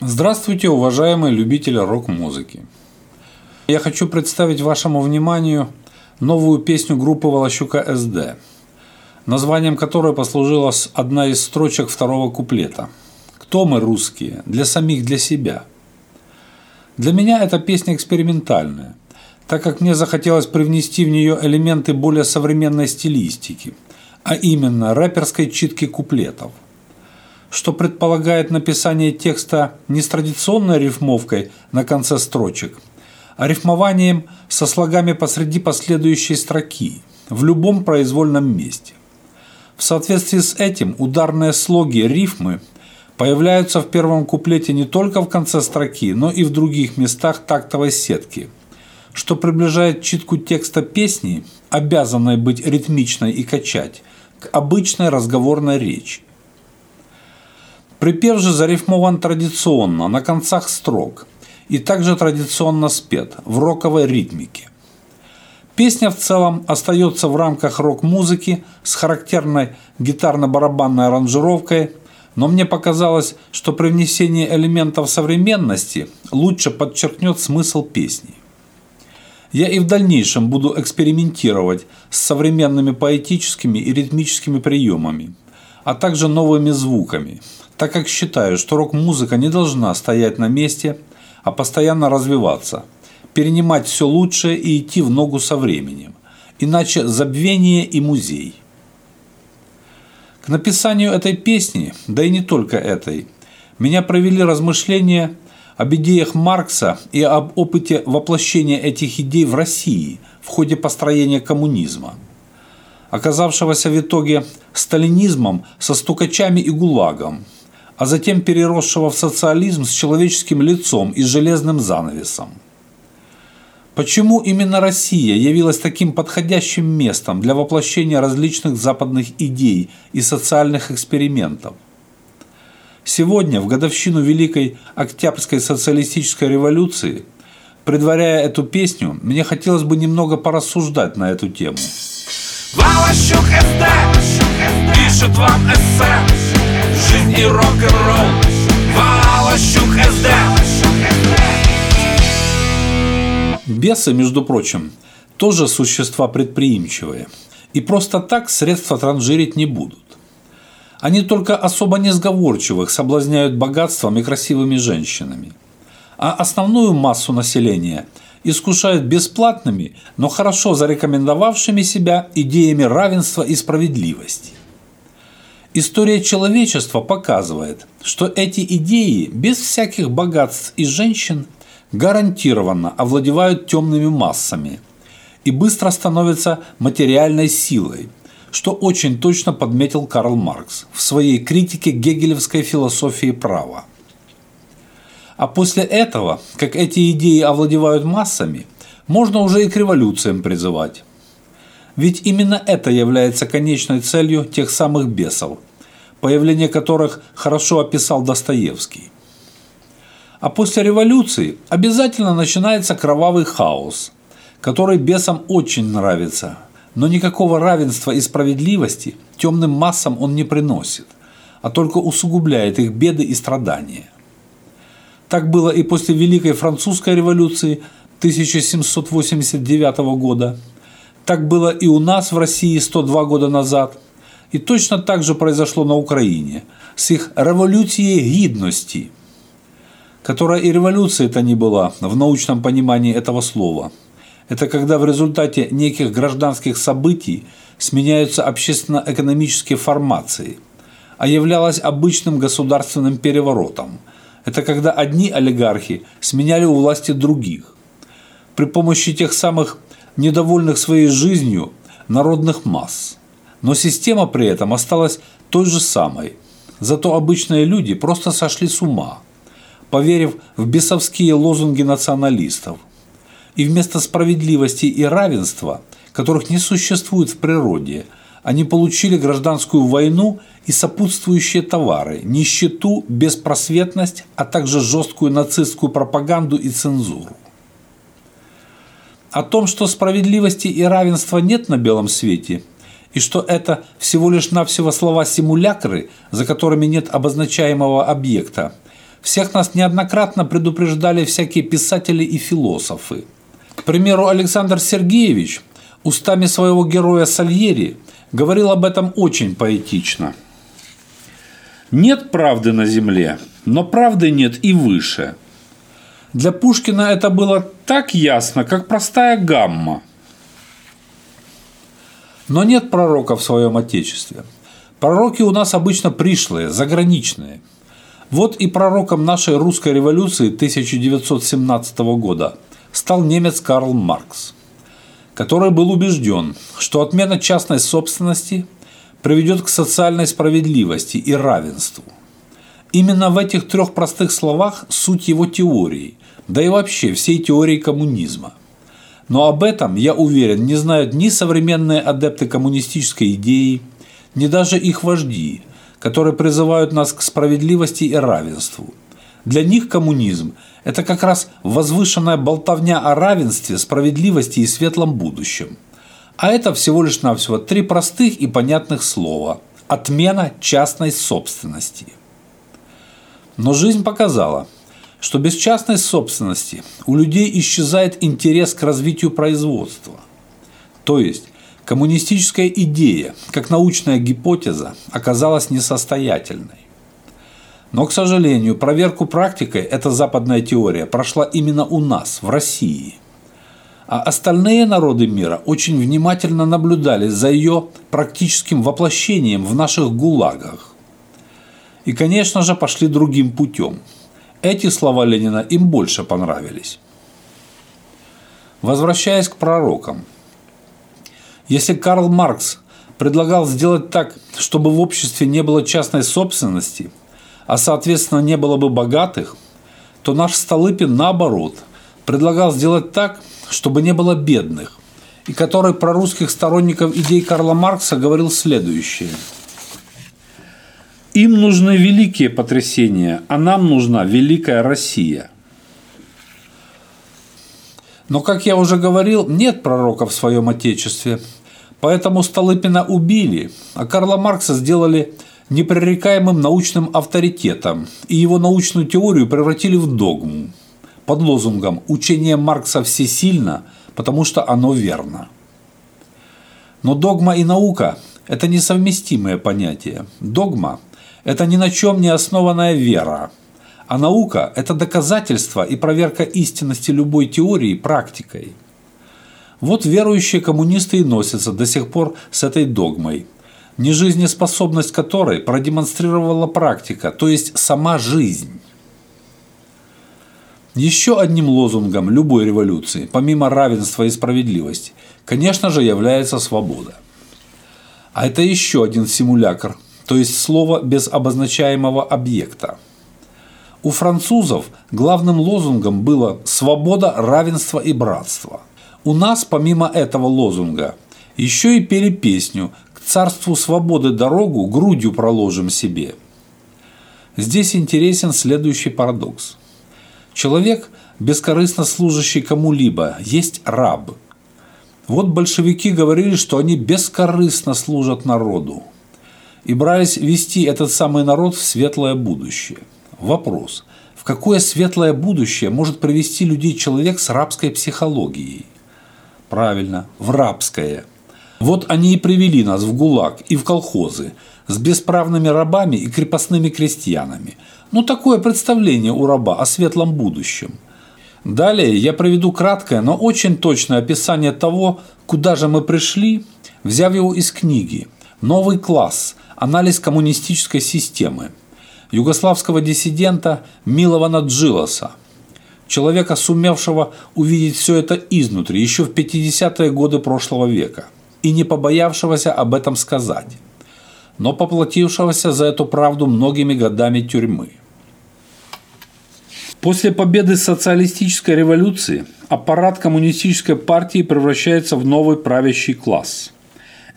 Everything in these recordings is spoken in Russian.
Здравствуйте, уважаемые любители рок-музыки. Я хочу представить вашему вниманию новую песню группы Волощука СД, названием которой послужила одна из строчек второго куплета. «Кто мы, русские? Для самих для себя». Для меня эта песня экспериментальная, так как мне захотелось привнести в нее элементы более современной стилистики, а именно рэперской читки куплетов – что предполагает написание текста не с традиционной рифмовкой на конце строчек, а рифмованием со слогами посреди последующей строки в любом произвольном месте. В соответствии с этим ударные слоги рифмы появляются в первом куплете не только в конце строки, но и в других местах тактовой сетки, что приближает читку текста песни, обязанной быть ритмичной и качать, к обычной разговорной речи. Припев же зарифмован традиционно, на концах строк, и также традиционно спет, в роковой ритмике. Песня в целом остается в рамках рок-музыки с характерной гитарно-барабанной аранжировкой, но мне показалось, что при внесении элементов современности лучше подчеркнет смысл песни. Я и в дальнейшем буду экспериментировать с современными поэтическими и ритмическими приемами, а также новыми звуками, так как считаю, что рок-музыка не должна стоять на месте, а постоянно развиваться, перенимать все лучшее и идти в ногу со временем. Иначе забвение и музей. К написанию этой песни, да и не только этой, меня провели размышления об идеях Маркса и об опыте воплощения этих идей в России в ходе построения коммунизма, оказавшегося в итоге сталинизмом со стукачами и гулагом, а затем переросшего в социализм с человеческим лицом и железным занавесом. Почему именно Россия явилась таким подходящим местом для воплощения различных западных идей и социальных экспериментов? Сегодня, в годовщину Великой Октябрьской социалистической революции, предваряя эту песню, мне хотелось бы немного порассуждать на эту тему. Валащук СД пишет вам эссе Жизнь и рок-н-ролл Валащук СД Бесы, между прочим, тоже существа предприимчивые. И просто так средства транжирить не будут. Они только особо несговорчивых соблазняют богатством и красивыми женщинами. А основную массу населения искушают бесплатными, но хорошо зарекомендовавшими себя идеями равенства и справедливости. История человечества показывает, что эти идеи без всяких богатств и женщин гарантированно овладевают темными массами и быстро становятся материальной силой, что очень точно подметил Карл Маркс в своей критике гегелевской философии права. А после этого, как эти идеи овладевают массами, можно уже и к революциям призывать. Ведь именно это является конечной целью тех самых бесов, появление которых хорошо описал Достоевский. А после революции обязательно начинается кровавый хаос, который бесам очень нравится, но никакого равенства и справедливости темным массам он не приносит, а только усугубляет их беды и страдания. Так было и после Великой Французской революции 1789 года – так было и у нас в России 102 года назад. И точно так же произошло на Украине с их революцией гидности, которая и революцией-то не была в научном понимании этого слова. Это когда в результате неких гражданских событий сменяются общественно-экономические формации, а являлась обычным государственным переворотом. Это когда одни олигархи сменяли у власти других. При помощи тех самых недовольных своей жизнью народных масс. Но система при этом осталась той же самой. Зато обычные люди просто сошли с ума, поверив в бесовские лозунги националистов. И вместо справедливости и равенства, которых не существует в природе, они получили гражданскую войну и сопутствующие товары, нищету, беспросветность, а также жесткую нацистскую пропаганду и цензуру. О том, что справедливости и равенства нет на белом свете, и что это всего лишь навсего слова симулякры, за которыми нет обозначаемого объекта, всех нас неоднократно предупреждали всякие писатели и философы. К примеру, Александр Сергеевич устами своего героя Сальери говорил об этом очень поэтично. «Нет правды на земле, но правды нет и выше». Для Пушкина это было так ясно, как простая гамма. Но нет пророка в своем Отечестве. Пророки у нас обычно пришлые, заграничные – вот и пророком нашей русской революции 1917 года стал немец Карл Маркс, который был убежден, что отмена частной собственности приведет к социальной справедливости и равенству. Именно в этих трех простых словах суть его теории, да и вообще всей теории коммунизма. Но об этом, я уверен, не знают ни современные адепты коммунистической идеи, ни даже их вожди – которые призывают нас к справедливости и равенству. Для них коммунизм – это как раз возвышенная болтовня о равенстве, справедливости и светлом будущем. А это всего лишь навсего три простых и понятных слова – отмена частной собственности. Но жизнь показала, что без частной собственности у людей исчезает интерес к развитию производства. То есть Коммунистическая идея, как научная гипотеза, оказалась несостоятельной. Но, к сожалению, проверку практикой эта западная теория прошла именно у нас, в России. А остальные народы мира очень внимательно наблюдали за ее практическим воплощением в наших гулагах. И, конечно же, пошли другим путем. Эти слова Ленина им больше понравились. Возвращаясь к пророкам – если Карл Маркс предлагал сделать так, чтобы в обществе не было частной собственности, а соответственно не было бы богатых, то наш Столыпин наоборот предлагал сделать так, чтобы не было бедных, и который про русских сторонников идей Карла Маркса говорил следующее. Им нужны великие потрясения, а нам нужна великая Россия. Но, как я уже говорил, нет пророка в своем Отечестве. Поэтому Столыпина убили, а Карла Маркса сделали непререкаемым научным авторитетом, и его научную теорию превратили в догму под лозунгом «Учение Маркса всесильно, потому что оно верно». Но догма и наука – это несовместимые понятия. Догма – это ни на чем не основанная вера – а наука – это доказательство и проверка истинности любой теории практикой. Вот верующие коммунисты и носятся до сих пор с этой догмой, нежизнеспособность которой продемонстрировала практика, то есть сама жизнь. Еще одним лозунгом любой революции, помимо равенства и справедливости, конечно же, является свобода. А это еще один симулякр, то есть слово без обозначаемого объекта – у французов главным лозунгом было «свобода, равенство и братство». У нас, помимо этого лозунга, еще и пели песню «К царству свободы дорогу грудью проложим себе». Здесь интересен следующий парадокс. Человек, бескорыстно служащий кому-либо, есть раб. Вот большевики говорили, что они бескорыстно служат народу и брались вести этот самый народ в светлое будущее – Вопрос. В какое светлое будущее может привести людей человек с рабской психологией? Правильно, в рабское. Вот они и привели нас в ГУЛАГ и в колхозы с бесправными рабами и крепостными крестьянами. Ну, такое представление у раба о светлом будущем. Далее я приведу краткое, но очень точное описание того, куда же мы пришли, взяв его из книги «Новый класс. Анализ коммунистической системы» югославского диссидента Милована Джилоса, человека, сумевшего увидеть все это изнутри еще в 50-е годы прошлого века и не побоявшегося об этом сказать, но поплатившегося за эту правду многими годами тюрьмы. После победы социалистической революции аппарат коммунистической партии превращается в новый правящий класс.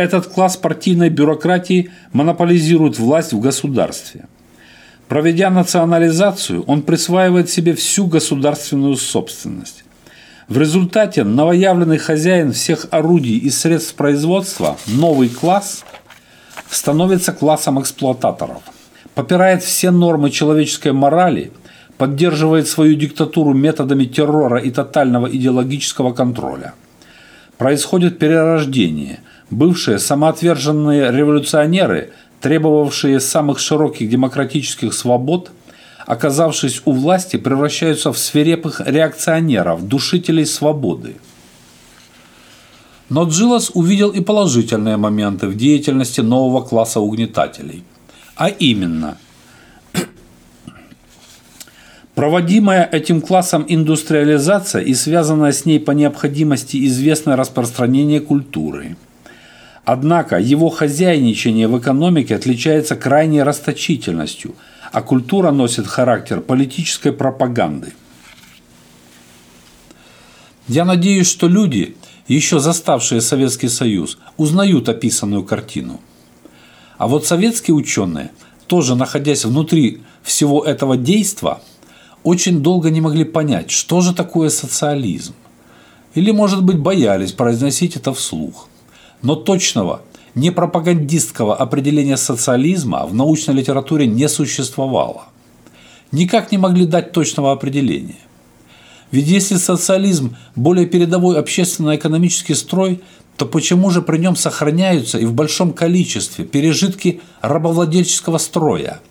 Этот класс партийной бюрократии монополизирует власть в государстве – Проведя национализацию, он присваивает себе всю государственную собственность. В результате новоявленный хозяин всех орудий и средств производства, новый класс, становится классом эксплуататоров, попирает все нормы человеческой морали, поддерживает свою диктатуру методами террора и тотального идеологического контроля. Происходит перерождение. Бывшие самоотверженные революционеры, требовавшие самых широких демократических свобод, оказавшись у власти, превращаются в свирепых реакционеров, душителей свободы. Но Джилос увидел и положительные моменты в деятельности нового класса угнетателей. А именно – Проводимая этим классом индустриализация и связанная с ней по необходимости известное распространение культуры. Однако его хозяйничание в экономике отличается крайней расточительностью, а культура носит характер политической пропаганды. Я надеюсь, что люди, еще заставшие Советский Союз, узнают описанную картину. А вот советские ученые, тоже находясь внутри всего этого действа, очень долго не могли понять, что же такое социализм. Или, может быть, боялись произносить это вслух. Но точного, не пропагандистского определения социализма в научной литературе не существовало. Никак не могли дать точного определения. Ведь если социализм – более передовой общественно-экономический строй, то почему же при нем сохраняются и в большом количестве пережитки рабовладельческого строя –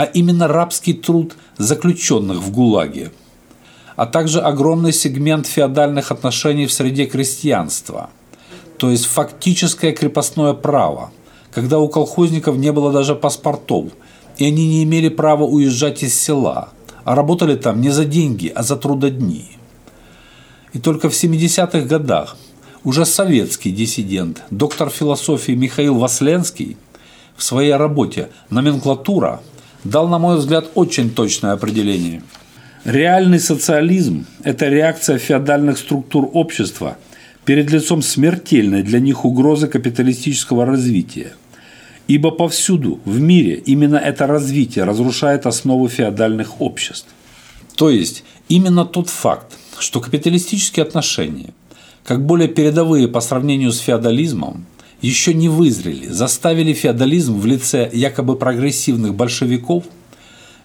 а именно рабский труд заключенных в ГУЛАГе, а также огромный сегмент феодальных отношений в среде крестьянства, то есть фактическое крепостное право, когда у колхозников не было даже паспортов, и они не имели права уезжать из села, а работали там не за деньги, а за трудодни. И только в 70-х годах уже советский диссидент, доктор философии Михаил Васленский в своей работе «Номенклатура» дал, на мой взгляд, очень точное определение. Реальный социализм – это реакция феодальных структур общества перед лицом смертельной для них угрозы капиталистического развития. Ибо повсюду в мире именно это развитие разрушает основы феодальных обществ. То есть именно тот факт, что капиталистические отношения, как более передовые по сравнению с феодализмом, еще не вызрели, заставили феодализм в лице якобы прогрессивных большевиков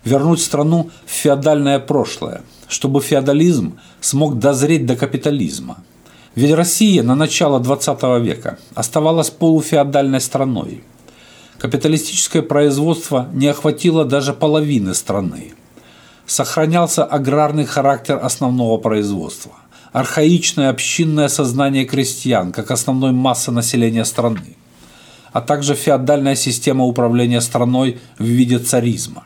вернуть страну в феодальное прошлое, чтобы феодализм смог дозреть до капитализма. Ведь Россия на начало 20 века оставалась полуфеодальной страной. Капиталистическое производство не охватило даже половины страны. Сохранялся аграрный характер основного производства архаичное общинное сознание крестьян как основной массы населения страны, а также феодальная система управления страной в виде царизма.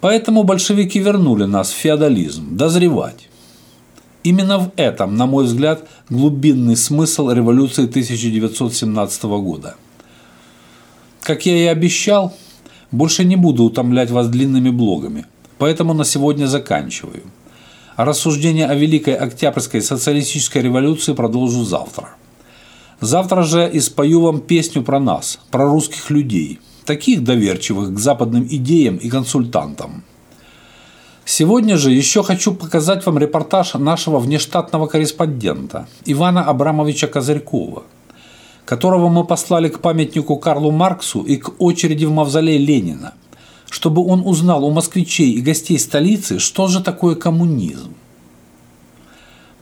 Поэтому большевики вернули нас в феодализм, дозревать. Именно в этом, на мой взгляд, глубинный смысл революции 1917 года. Как я и обещал, больше не буду утомлять вас длинными блогами, поэтому на сегодня заканчиваю – а рассуждение о Великой Октябрьской социалистической революции продолжу завтра. Завтра же и спою вам песню про нас, про русских людей, таких доверчивых к западным идеям и консультантам. Сегодня же еще хочу показать вам репортаж нашего внештатного корреспондента Ивана Абрамовича Козырькова, которого мы послали к памятнику Карлу Марксу и к очереди в мавзолей Ленина – чтобы он узнал у москвичей и гостей столицы, что же такое коммунизм.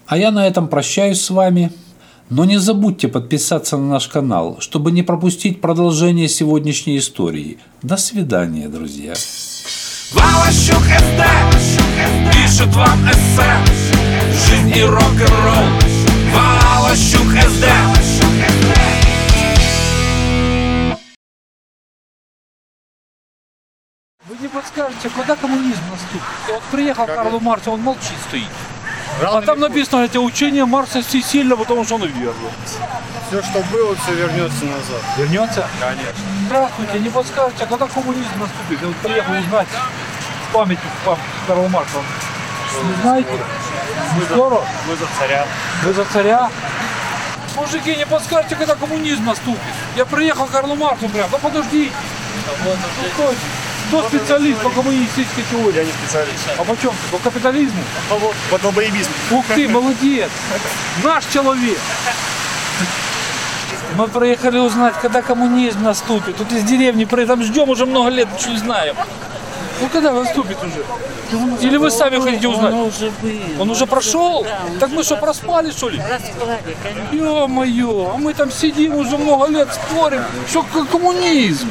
А я на этом прощаюсь с вами, но не забудьте подписаться на наш канал, чтобы не пропустить продолжение сегодняшней истории. До свидания, друзья. Валащук СД пишет вам эссе Жизнь и рок-н-ролл Валащук СД Вы не подскажете, когда коммунизм наступит? Вот приехал как Карл Маркс, он молчит стоит. Рано а там написано, эти учения Марса всесильно, потому что он верил. Все, что было, все вернется назад. Вернется? Конечно. Здравствуйте, не подскажете, когда коммунизм наступит? Я вот приехал узнать памятник Карла Маркса. Не знаете? Мы скоро? Мы за царя. Вы за царя? Мужики, не подскажете, когда коммунизм наступит? Я приехал к Карлу Марксу прям. Да подождите. Ну, стойте. Кто специалист по коммунистической теории? Я не специалист. А по чем По капитализму? По, по долбоебизму. Ух ты, молодец! Наш человек! Мы приехали узнать, когда коммунизм наступит. Тут из деревни при этом ждем уже много лет, ничего не знаем. Ну когда наступит уже? Или вы сами хотите узнать? Он уже был. Он уже прошел? Да, он Так мы что, проспали, что ли? Расклали, конечно. Ё-моё, а мы там сидим уже много лет, спорим, что коммунизм.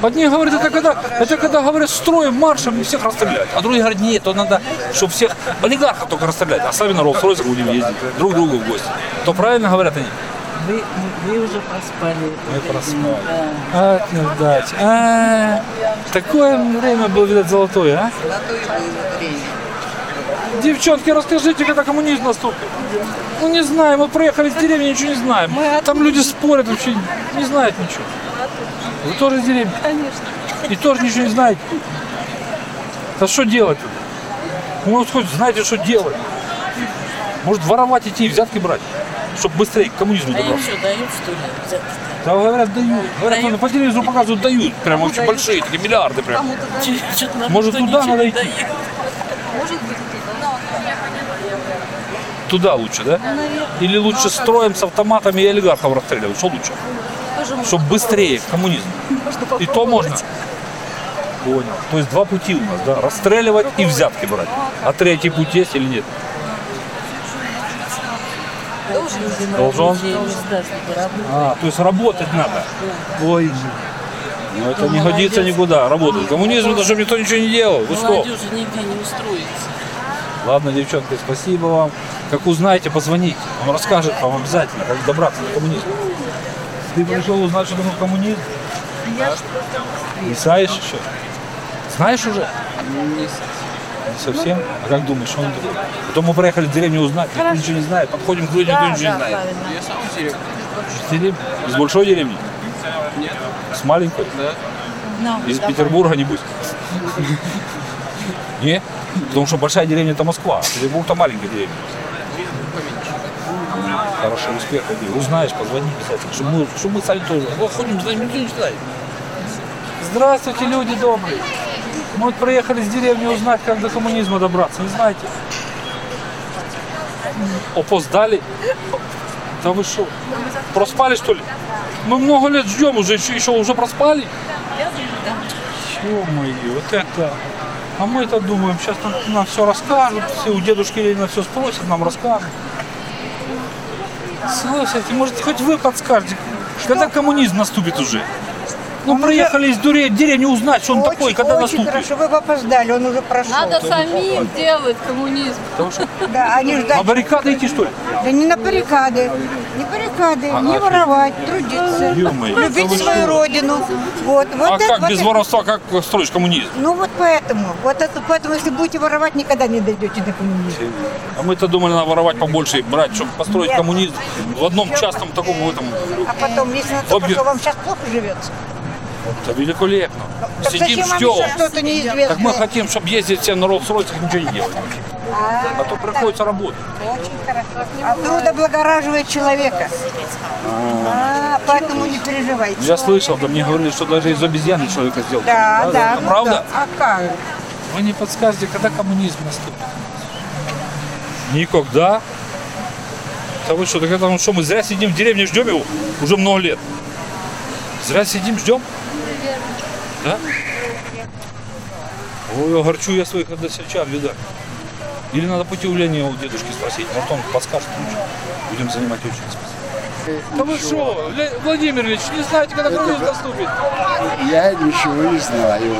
Одни говорят, это когда, это когда говорят, строим маршем и всех расстрелять. А другие говорят, нет, то надо, чтобы всех олигархов только расстрелять, а сами на Роллс-Ройсах будем ездить, друг другу в гости. То правильно говорят они? Вы, вы уже проспали. Мы проспали. Да. От неудач. А, такое время было, видать, золотое, а? Девчонки, расскажите, когда коммунизм наступит. Ну не знаем, мы проехали с деревни, ничего не знаем. Там люди спорят вообще, не знают ничего. Вы тоже из деревни? Конечно. И тоже ничего не знаете. Да что делать? Может, хоть знаете, что делать? Может, воровать идти и взятки брать, чтобы быстрее к коммунизму А им добраться. что, дают, что ли? взятки? Да, говорят, дают. Говорят, Дают. ну, по телевизору показывают, дают. Прям очень большие, такие миллиарды прям. Нам Может, туда надо идти? дает. Туда лучше, да? Или лучше строим с автоматами и олигархов расстреливать? Что лучше? Чтобы быстрее к коммунизму. И то можно. Понял. То есть два пути у нас, да? Расстреливать и взятки брать. А третий путь есть или нет? Должен? Работает. А, то есть работать надо. Ой, ну это не годится никуда, работать. Коммунизм это чтобы никто ничего не делал. Вы что? Молодежи нигде не устроится. Ладно, девчонки, спасибо вам. Как узнаете, позвоните. Он расскажет вам обязательно, как добраться до коммунизма. Ты пришел узнать, что такое коммунизм? Не знаешь еще? Знаешь уже? Не совсем. А как думаешь, он? Потом мы проехали в деревню узнать, никто ничего не знает. Подходим к людям, никто ничего не знает. Из деревни? Из большой деревни? Нет. С маленькой? Да. Из Петербурга, небось? Нет? Потому что большая деревня это Москва, а Петербург это маленькая деревня. Хорошо, успеха. тебе. Узнаешь, позвони обязательно. Чтобы мы, чтобы мы сами тоже. Вот ходим, знаем, никто не знает. Здравствуйте, люди добрые. Мы вот приехали с деревни узнать, как до коммунизма добраться. Не знаете? Опоздали? Да вы что? Проспали, что ли? Мы много лет ждем уже, еще, еще уже проспали? Ё-моё, вот это. А мы-то думаем, сейчас нам, нам все расскажут, все у дедушки Ленина все спросят, нам расскажут. Слушайте, может хоть вы подскажете, когда коммунизм наступит уже? Ну, приехали из дуре- деревни узнать, что он такой, когда очень наступит. хорошо, вы бы опоздали, он уже прошел. Надо самим делать коммунизм. Да, они На ждать. баррикады идти, что ли? Да не на баррикады, не баррикады, не воровать, трудиться, Ё-моё, любить свою что? родину. Вот, вот А это, как вот без это. воровства, как строишь коммунизм? Ну вот поэтому, вот это, поэтому, если будете воровать, никогда не дойдете до коммунизма. А мы-то думали, надо воровать побольше и брать, чтобы построить Нет. коммунизм в одном частном таком этом. А потом, если на то Обе- пошло, вам сейчас плохо живется. Это великолепно. Так Сидим, ждем. что-то неизвестное? Так мы хотим, чтобы ездить все на Роллс-Ройсах, ничего не делать. А, А то приходится работать. Очень хорошо. А труд облагораживает человека. А, поэтому не переживайте. Я слышал, да мне говорили, что даже из обезьяны человека сделать. Да, да. Это ну правда? да. А как? Вы не подскажете, когда коммунизм наступит? Никогда. Да вы что, так это ну что, мы зря сидим в деревне, ждем его уже много лет. Зря сидим, ждем? Да? Ой, огорчу я своих односельчан, видать. Или надо пойти у дедушки спросить, может он подскажет лучше. Будем занимать очередь. спасибо. Да вы что, Владимир Ильич, не знаете, когда коммунизм наступит? Я ничего не знаю.